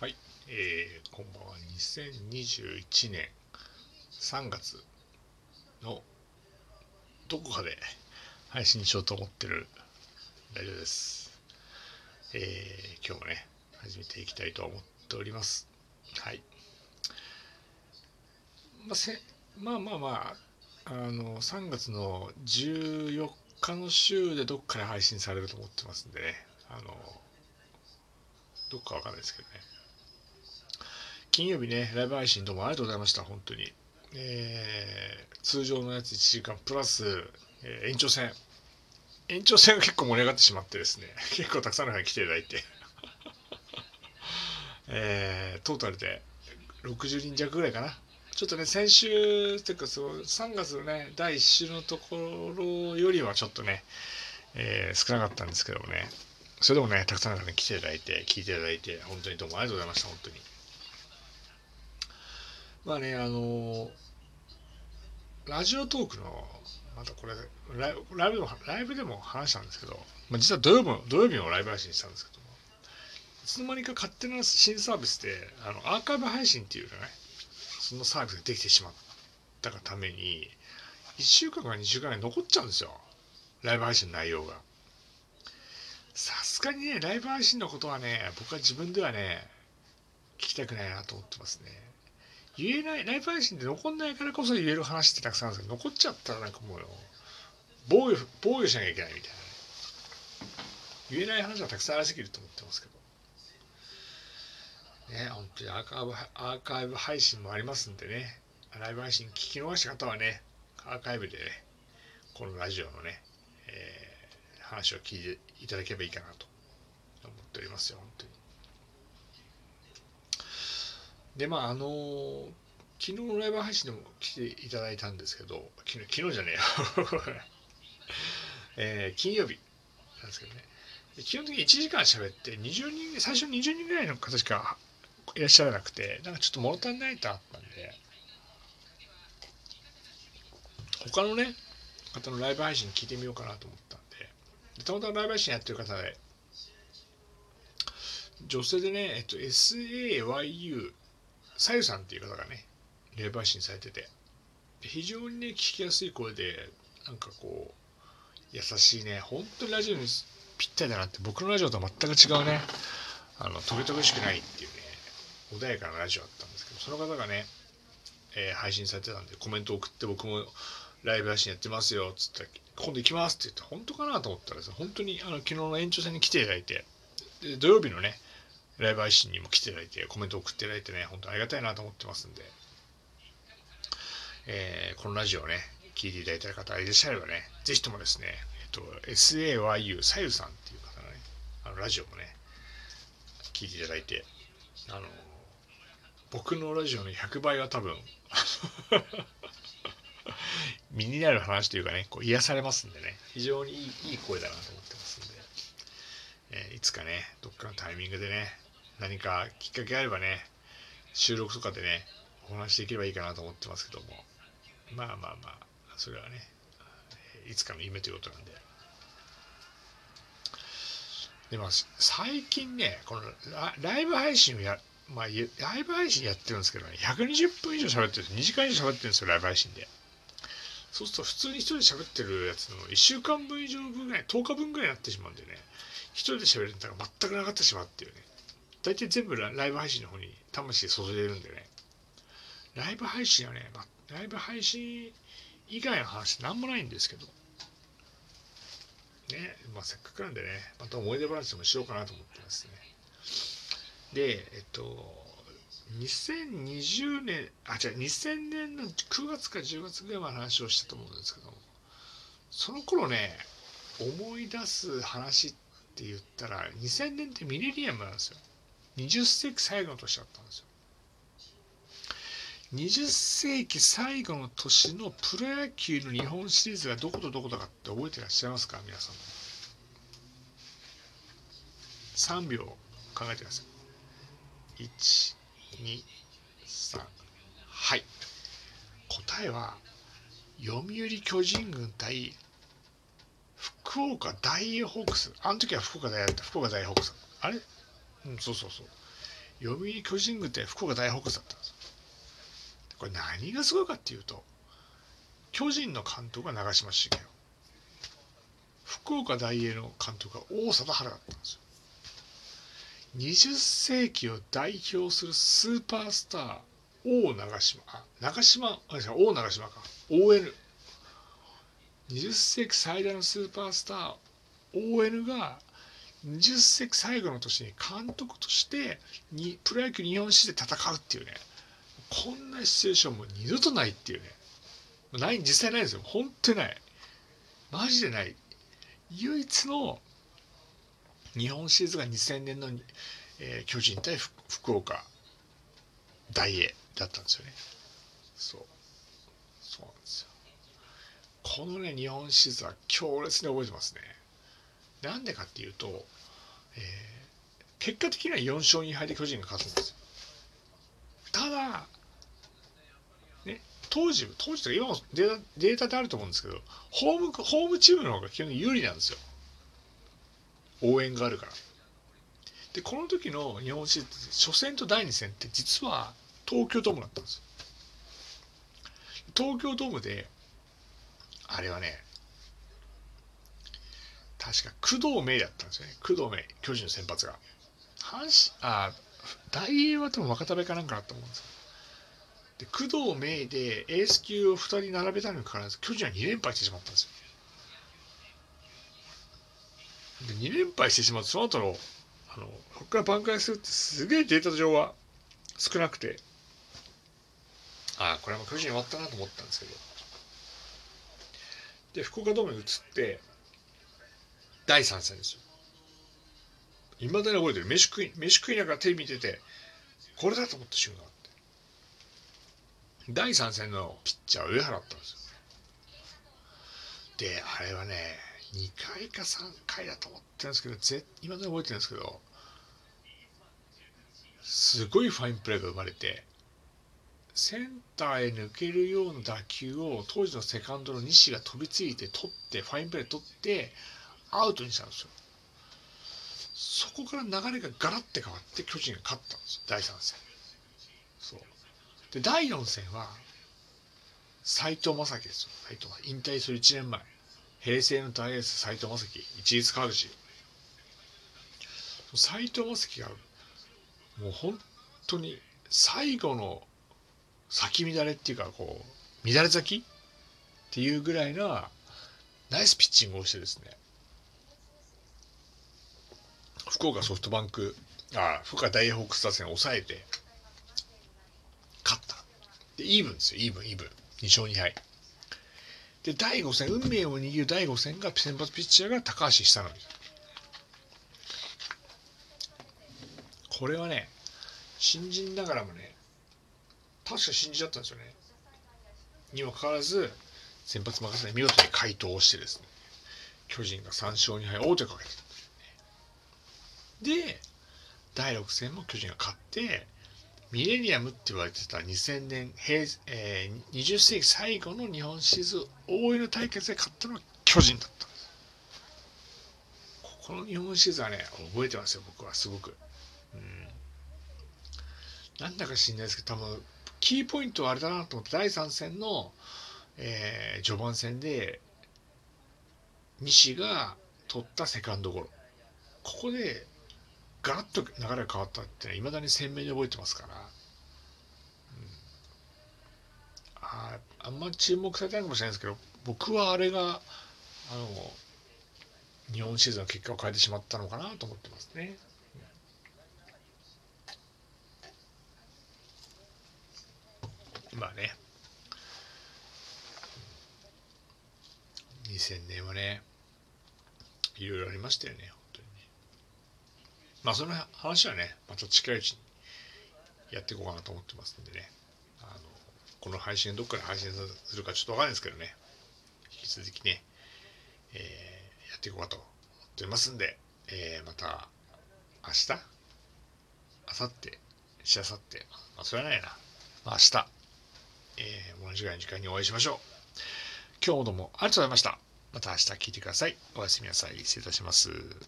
はい、えー、こんばんは。2021年3月のどこかで配信しようと思ってるラジオです。えー、今日もね、始めていきたいと思っております。はい。まあ、せまあまあまあ、あの、3月の14日の週でどっかで配信されると思ってますんでね、あの、どっかわかんないですけどね。金曜日ね、ライブ配信どうもありがとうございました、本当に。えー、通常のやつ1時間プラス、えー、延長戦。延長戦が結構盛り上がってしまってですね、結構たくさんの方に来ていただいて、えー、トータルで60人弱ぐらいかな。ちょっとね、先週、っていうかその3月のね、第1週のところよりはちょっとね、えー、少なかったんですけどもね、それでもね、たくさんの方に来ていただいて、聞いていただいて、本当にどうもありがとうございました、本当に。まあね、あのラジオトークの、またこれライブ、ライブでもライブでも話したんですけど、まあ、実は土曜日土曜日のライブ配信したんですけども、いつの間にか勝手な新サービスで、あのアーカイブ配信っていうね、そのサービスができてしまったがために、1週間か2週間に残っちゃうんですよ。ライブ配信の内容が。さすがにね、ライブ配信のことはね、僕は自分ではね、聞きたくないなと思ってますね。言えない、ライブ配信で残んないからこそ言える話ってたくさんあるんですけど、残っちゃったらなんかもう、防御、防御しなきゃいけないみたいな、ね。言えない話はたくさんありすぎると思ってますけど。ね、本当にアーカイブ、アーカイブ配信もありますんでね、ライブ配信聞き逃した方はね、アーカイブでね、このラジオのね、えー、話を聞いていただければいいかなと思っておりますよ、本当に。でまああのー、昨日のライブ配信でも来ていただいたんですけど昨日昨日じゃねえよ、えー、金曜日なんですけどね。基本的に1時間喋って20人最初20人ぐらいの方しかいらっしゃらなくてなんかちょっと物足りないとあったんで。他のね方のライブ配信聞いてみようかなと思ったんで。でたまたまライブ配信やってる方で女性でね、えっと、SAYU さゆさんっていう方がね、霊媒師にされてて、非常にね、聞きやすい声で、なんかこう、優しいね、本当にラジオにぴったりだなって、僕のラジオとは全く違うね、あの、トゲトゲしくないっていうね、穏やかなラジオだったんですけど、その方がね、えー、配信されてたんで、コメント送って僕もライブ配信やってますよ、つったら、今度行きますって言って、本当かなと思ったらですね、本当にあの昨日の延長戦に来ていただいて、で土曜日のね、ライブ配信にも来ていただいて、コメント送っていただいてね、本当ありがたいなと思ってますんで、えー、このラジオをね、聞いていただいた方いらっしゃればね、ぜひともですね、えっと、SAYU さゆさんっていう方のね、あのラジオもね、聞いていただいて、あの、僕のラジオの100倍は多分 身になる話というかね、こう癒されますんでね、非常にいいいい声だなと思ってますんで、えー、いつかね、どっかのタイミングでね、何かきっかけあればね、収録とかでね、お話できればいいかなと思ってますけども、まあまあまあ、それはね、いつかの夢ということなんで。で、まあ、最近ね、このライブ配信をや、まあ、ライブ配信やってるんですけどね、120分以上喋ってるんです、2時間以上喋ってるんですよ、ライブ配信で。そうすると、普通に一人で喋ってるやつの1週間分以上分ぐらい、10日分ぐらいになってしまうんでね、一人で喋るネタが全くなかってしまうっていうね。大体全部ライブ配信の方に魂注いでるんでね。ライブ配信はね、まあ、ライブ配信以外の話なんもないんですけど。ね、まあせっかくなんでね、また思い出話でもしようかなと思ってますね。で、えっと、2020年、あ、違う、2000年の9月か10月ぐらいまで話をしたと思うんですけどその頃ね、思い出す話って言ったら、2000年ってミレニアムなんですよ。20世紀最後の年だったんですよ。20世紀最後の年のプロ野球の日本シリーズがどことどこだかって覚えてらっしゃいますか？皆さん。3秒考えてください。1、2、3。はい。答えは、読売巨人軍対福岡大ホークス。あの時は福岡大だった。福岡大ホークス。あれ？うん、そうそうそう。読売巨人軍って福岡大北だったんですよ。これ何がすごいかっていうと巨人の監督が長嶋茂雄。福岡大英の監督が大貞治だったんですよ。20世紀を代表するスーパースター王長島あ長島あ王長島か。ON20 世紀最大のスーパースター ON が20世紀最後の年に監督としてにプロ野球日本史で戦うっていうね。こんなシチュエーションも二度とないっていうね。ない実際ないですよ。本当にない。マジでない。唯一の日本シリーズが2000年の、えー、巨人対福岡。大英だったんですよね。そう。そうなんですよ。このね日本シリーズは強烈に覚えてますね。なんでかっていうと、えー、結果的には4勝2敗で巨人が勝つんですよ。ただね当時当時とか今もデータデータであると思うんですけどホームホームチームの方が基本有利なんですよ。応援があるから。でこの時の日本シリーズ初戦と第2戦って実は東京ドームだったんですよ。東京ドームであれはね確か工藤明だったんですよね。工藤明巨人の先発が。阪神あ大英は多分若田部かなんかだと思うんですよ。で工藤明でエース級を2人並べたのにかかわらず巨人は2連敗してしまったんですよで2連敗してしまうとその後のあのここから挽回するってすげえデータ上は少なくて。ああこれも巨人終わったなと思ったんですけど。で福岡ドームに移って第3戦ですよ。いまだに覚えてる。飯食い飯食いながらテレビ見ててこれだと思った瞬間って。第3戦のピッチャー上原だったんですよ。であれはね2回か3回だと思ってるんですけどぜ今で覚えてるんですけどすごいファインプレーが生まれてセンターへ抜けるような打球を当時のセカンドの西が飛びついて取ってファインプレー取ってアウトにしたんですよ。そこから流れがガラッて変わって巨人が勝ったんですよ。第3戦。そう。で第4戦は斎藤正樹ですよ。斎藤引退する1年前。平成の大エース斎藤正樹一律川口斎藤正樹がもう本当に最後の咲き乱れっていうかこう乱れ咲きっていうぐらいなナイスピッチングをしてですね福岡ソフトバンクあ福岡ダイエーホークス打線を抑えて勝った。でイーブンですよ。イーブンイーブン。2勝2敗。で第5戦運命を握る第5戦が先発ピッチャーが高橋尚成これはね新人ながらもね確か新人だったんですよね。にもかかわらず先発任せで見事に回答をしてですね巨人が3勝2敗王手をかけて。で第6戦も巨人が勝ってミレニアムって言われてた2000年平、えー、20世紀最後の日本シリーズ大井の対決で勝ったのは巨人だったんです。ここの日本シリーズはね覚えてますよ僕はすごく。うん。なんだか知んないですけど多分キーポイントはあれだなと思って第3戦の、えー、序盤戦で西が取ったセカンドゴロ。ここでガラッと流れが変わったっていまだに鮮明に覚えてますから、うん、ああんま注目されてないかもしれないですけど僕はあれがあの日本シーズンの結果を変えてしまったのかなと思ってますね。まあね。2000年はねいろいろありましたよね。まあその話はね、また近いうちにやっていこうかなと思ってますんでね、あのこの配信どっから配信するかちょっとわかんないですけどね、引き続きね、えー、やっていこうかと思ってますんで、えー、また明日、明後日、しあさって、まあそれはないな、まあ、明日、えー、同じぐらいの時間にお会いしましょう。今日もどうもありがとうございました。また明日聞いてください。おやすみなさい。失礼いたします。